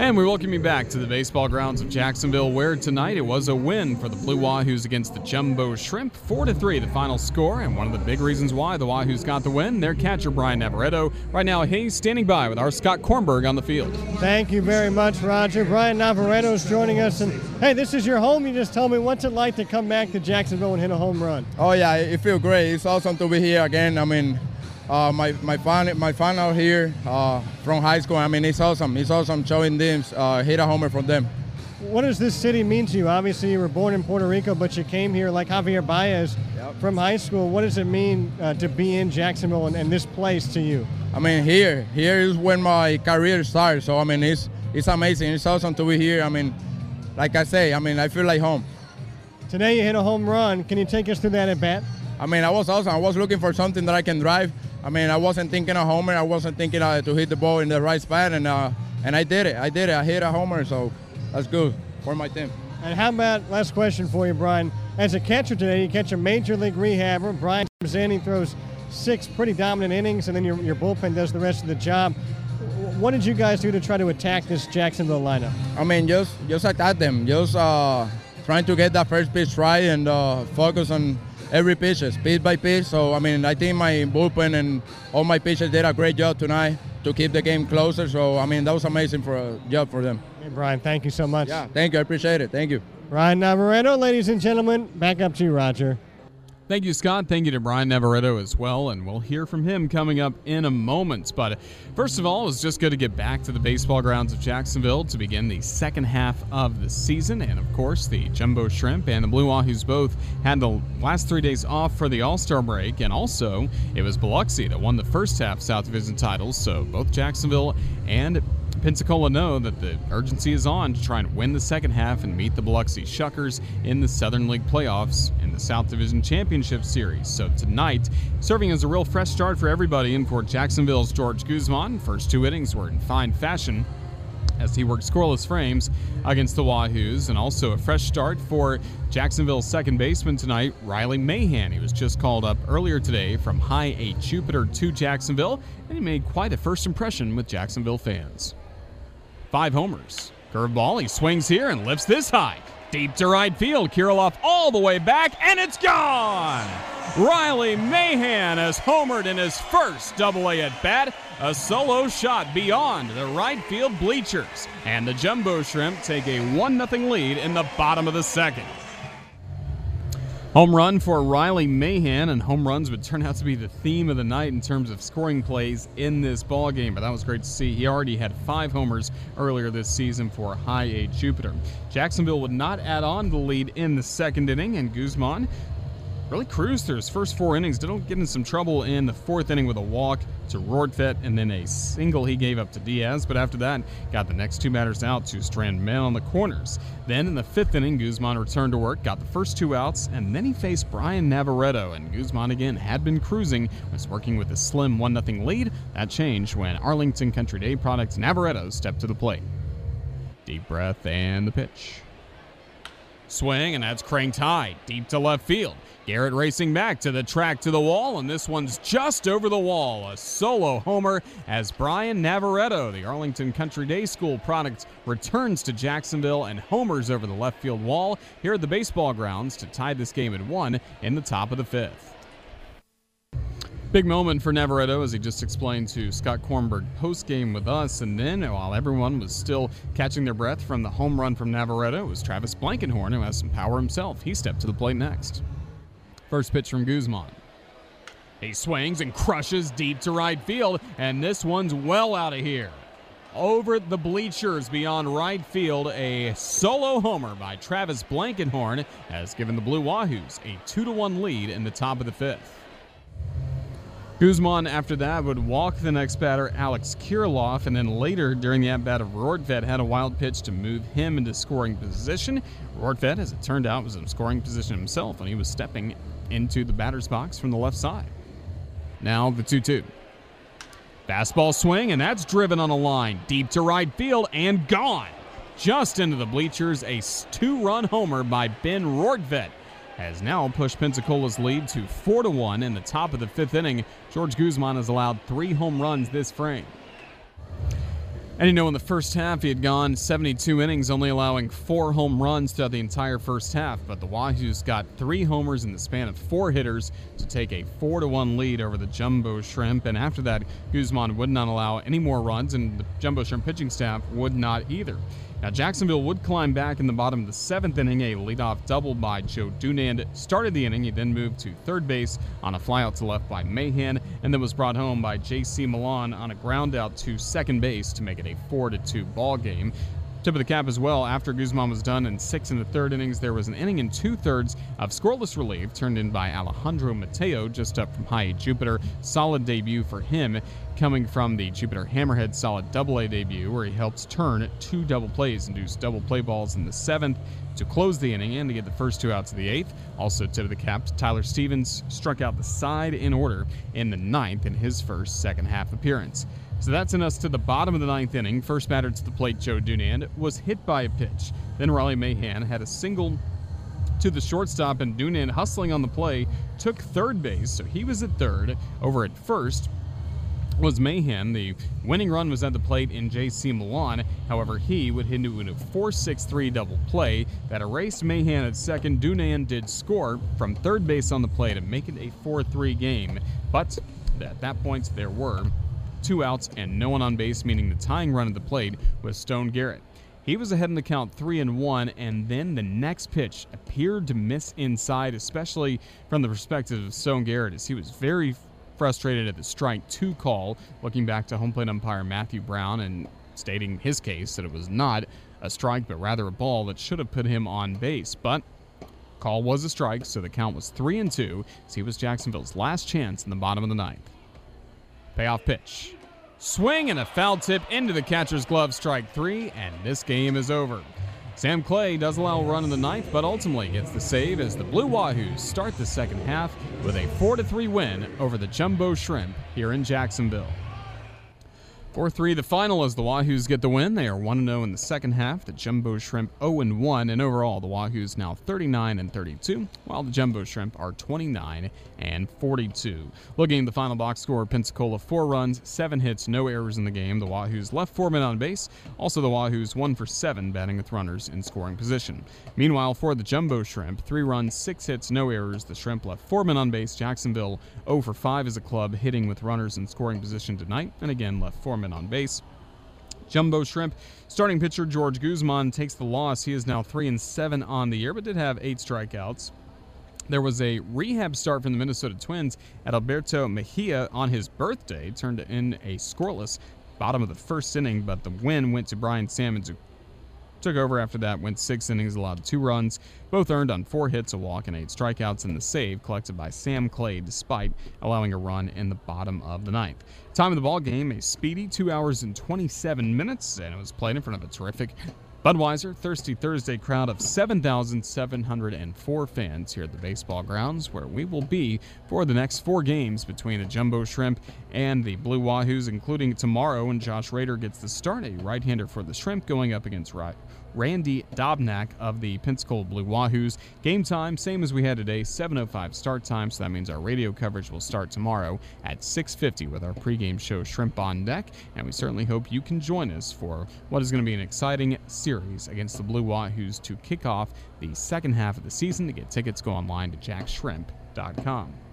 And we welcome you back to the baseball grounds of Jacksonville, where tonight it was a win for the Blue Wahoos against the Jumbo Shrimp. 4 to 3, the final score, and one of the big reasons why the Wahoos got the win, their catcher Brian Navarreto. Right now, he's standing by with our Scott Kornberg on the field. Thank you very much, Roger. Brian Navarreto is joining us. And hey, this is your home. You just told me what's it like to come back to Jacksonville and hit a home run? Oh, yeah, it feels great. It's awesome to be here again. I mean, uh, my my final my final here uh, from high school. I mean, it's awesome. It's awesome showing them uh, hit a homer from them. What does this city mean to you? Obviously, you were born in Puerto Rico, but you came here like Javier Baez yep. from high school. What does it mean uh, to be in Jacksonville and, and, this place to you? I mean, here here is when my career started. So I mean, it's it's amazing. It's awesome to be here. I mean, like I say, I mean, I feel like home. Today you hit a home run. Can you take us through that at bat? I mean, I was awesome. I was looking for something that I can drive. I mean, I wasn't thinking a homer. I wasn't thinking uh, to hit the ball in the right spot, and uh, and I did it. I did it. I hit a homer, so that's good for my team. And how about last question for you, Brian? As a catcher today, you catch a major league rehabber. Brian comes in, he throws six pretty dominant innings, and then your, your bullpen does the rest of the job. What did you guys do to try to attack this Jacksonville lineup? I mean, just just attack them, just uh, trying to get that first pitch right and uh, focus on every pitch, pitch by pitch. So I mean, I think my bullpen and all my pitchers did a great job tonight to keep the game closer. So I mean, that was amazing for a job for them. Hey, Brian, thank you so much. Yeah, thank you. I appreciate it. Thank you. Brian Navarreto, ladies and gentlemen, back up to you, Roger. Thank you, Scott. Thank you to Brian Navarreto as well, and we'll hear from him coming up in a moment. But uh, first of all, it's just good to get back to the baseball grounds of Jacksonville to begin the second half of the season. And of course, the Jumbo Shrimp and the Blue Wahoos both had the last three days off for the All Star break. And also, it was Biloxi that won the first half South Division titles. So both Jacksonville and Pensacola know that the urgency is on to try and win the second half and meet the Biloxi Shuckers in the Southern League playoffs in the South Division Championship Series. So tonight, serving as a real fresh start for everybody in for Jacksonville's George Guzman. First two innings were in fine fashion as he worked scoreless frames against the Wahoos, and also a fresh start for Jacksonville's second baseman tonight, Riley Mahan. He was just called up earlier today from High A Jupiter to Jacksonville, and he made quite a first impression with Jacksonville fans five homers. Curveball, he swings here and lifts this high. Deep to right field, Kirilloff all the way back, and it's gone! Riley Mahan has homered in his first double A at bat, a solo shot beyond the right field bleachers, and the Jumbo Shrimp take a 1 0 lead in the bottom of the second. Home run for Riley Mahan, and home runs would turn out to be the theme of the night in terms of scoring plays in this ball game. But that was great to see. He already had five homers earlier this season for High A Jupiter. Jacksonville would not add on the lead in the second inning, and Guzman really cruised through his first four innings. Didn't get in some trouble in the fourth inning with a walk to Rortvedt and then a single he gave up to Diaz. But after that, got the next two batters out to strand men on the corners. Then in the fifth inning, Guzman returned to work, got the first two outs, and then he faced Brian Navarreto. And Guzman again had been cruising, was working with a slim 1 0 lead. That changed when Arlington Country Day product Navarreto stepped to the plate. Deep breath and the pitch. Swing, and that's cranked high, deep to left field. Garrett racing back to the track to the wall, and this one's just over the wall. A solo homer as Brian Navarreto, the Arlington Country Day School product, returns to Jacksonville and homers over the left field wall here at the baseball grounds to tie this game at one in the top of the fifth. Big moment for Navarreto, as he just explained to Scott Kornberg post game with us. And then, while everyone was still catching their breath from the home run from Navarreto, it was Travis Blankenhorn, who has some power himself. He stepped to the plate next. First pitch from Guzman. He swings and crushes deep to right field, and this one's well out of here. Over the bleachers beyond right field, a solo homer by Travis Blankenhorn has given the Blue Wahoos a 2 1 lead in the top of the fifth. Guzman, after that, would walk the next batter, Alex Kirilloff, and then later during the at bat of Rortvedt, had a wild pitch to move him into scoring position. Rortvedt, as it turned out, was in scoring position himself, and he was stepping into the batter's box from the left side. Now the 2 2. Fastball swing, and that's driven on a line deep to right field and gone. Just into the bleachers, a two run homer by Ben Rortvedt has now pushed Pensacola's lead to 4 to 1 in the top of the fifth inning. George Guzman has allowed three home runs this frame. And you know, in the first half, he had gone 72 innings, only allowing four home runs throughout the entire first half. But the Wahoos got three homers in the span of four hitters to take a 4 to 1 lead over the Jumbo Shrimp. And after that, Guzman would not allow any more runs, and the Jumbo Shrimp pitching staff would not either. Now, Jacksonville would climb back in the bottom of the seventh inning. A leadoff double by Joe Dunand started the inning. He then moved to third base on a flyout to left by Mahan, and then was brought home by J.C. Milan on a ground out to second base to make it a 4 2 ball game. Tip of the cap as well. After Guzman was done in six and the third innings, there was an inning and two thirds of scoreless relief turned in by Alejandro Mateo, just up from High Jupiter. Solid debut for him, coming from the Jupiter Hammerhead solid double A debut, where he helps turn two double plays, induce double play balls in the seventh to close the inning and to get the first two outs of the eighth. Also, tip of the cap, Tyler Stevens struck out the side in order in the ninth in his first second half appearance. So that sent us to the bottom of the ninth inning. First batter to the plate, Joe Dunand, was hit by a pitch. Then Riley Mahan had a single to the shortstop, and Dunand, hustling on the play, took third base. So he was at third. Over at first was Mahan. The winning run was at the plate in J.C. Milan. However, he would hit into a 4-6-3 double play that erased Mahan at second. Dunand did score from third base on the play to make it a 4-3 game. But at that point, there were two outs, and no one on base, meaning the tying run at the plate was Stone Garrett. He was ahead in the count three and one, and then the next pitch appeared to miss inside, especially from the perspective of Stone Garrett, as he was very frustrated at the strike two call, looking back to home plate umpire Matthew Brown and stating his case that it was not a strike, but rather a ball that should have put him on base. But call was a strike, so the count was three and two, as he was Jacksonville's last chance in the bottom of the ninth. Payoff pitch. Swing and a foul tip into the catcher's glove, strike three, and this game is over. Sam Clay does allow a run in the ninth, but ultimately gets the save as the Blue Wahoos start the second half with a 4 3 win over the Jumbo Shrimp here in Jacksonville. 4 3 the final as the Wahoos get the win. They are 1 0 in the second half. The Jumbo Shrimp 0 1. And overall, the Wahoos now 39 and 32, while the Jumbo Shrimp are 29 and 42. Looking at the final box score, Pensacola 4 runs, 7 hits, no errors in the game. The Wahoos left 4 men on base. Also, the Wahoos 1 for 7 batting with runners in scoring position. Meanwhile, for the Jumbo Shrimp, 3 runs, 6 hits, no errors. The Shrimp left 4 men on base. Jacksonville 0 for 5 as a club, hitting with runners in scoring position tonight, and again left 4 on base. Jumbo Shrimp starting pitcher George Guzman takes the loss. He is now 3 and 7 on the year, but did have 8 strikeouts. There was a rehab start from the Minnesota Twins Adalberto Mejia on his birthday, turned in a scoreless bottom of the first inning, but the win went to Brian Sammons, who took over after that, went six innings, allowed two runs, both earned on four hits, a walk, and eight strikeouts, and the save collected by Sam Clay, despite allowing a run in the bottom of the ninth. Time of the ball game, a speedy two hours and 27 minutes, and it was played in front of a terrific Budweiser Thirsty Thursday crowd of 7,704 fans here at the baseball grounds, where we will be for the next four games between the Jumbo Shrimp and the Blue Wahoos, including tomorrow when Josh Rader gets the start, a right hander for the Shrimp going up against Randy Dobnak of the Pensacola Blue Wahoos. Game time, same as we had today, 7.05 start time, so that means our radio coverage will start tomorrow at 6.50 with our pregame show Shrimp on Deck, and we certainly hope you can join us for what is going to be an exciting series against the Blue Wahoos to kick off the second half of the season. To get tickets, go online to jackshrimp.com.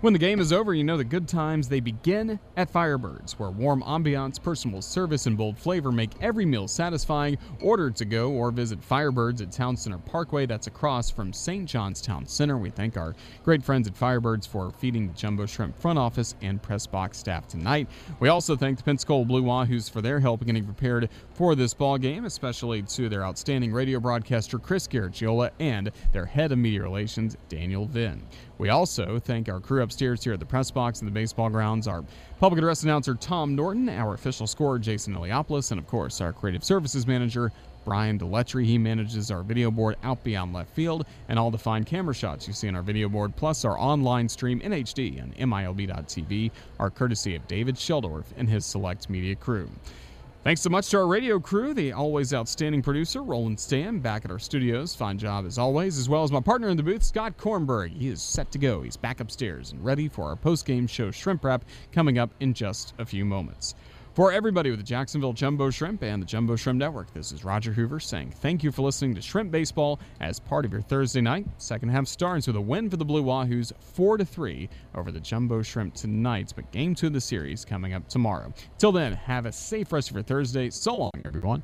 When the game is over, you know the good times they begin at Firebirds, where warm ambiance, personal service, and bold flavor make every meal satisfying. Order to go or visit Firebirds at Town Center Parkway. That's across from St. John's Town Center. We thank our great friends at Firebirds for feeding the Jumbo Shrimp front office and press box staff tonight. We also thank the Pensacola Blue Wahoos for their help in getting prepared for this ball game, especially to their outstanding radio broadcaster Chris Garagiola and their head of media relations Daniel Vinn. We also thank our crew upstairs here at the press box and the baseball grounds, our public address announcer Tom Norton, our official scorer Jason Eliopoulos, and of course our creative services manager Brian Deletry. He manages our video board out beyond left field and all the fine camera shots you see on our video board, plus our online stream in HD on MILB.TV, are courtesy of David Sheldorf and his select media crew. Thanks so much to our radio crew, the always outstanding producer, Roland Stam, back at our studios. Fine job as always, as well as my partner in the booth, Scott Kornberg. He is set to go. He's back upstairs and ready for our post game show Shrimp Wrap coming up in just a few moments. For everybody with the Jacksonville Jumbo Shrimp and the Jumbo Shrimp Network, this is Roger Hoover saying thank you for listening to Shrimp Baseball as part of your Thursday night. Second half starts with a win for the Blue Wahoos 4 3 over the Jumbo Shrimp tonight, but game two of the series coming up tomorrow. Till then, have a safe rest of your Thursday. So long, everyone.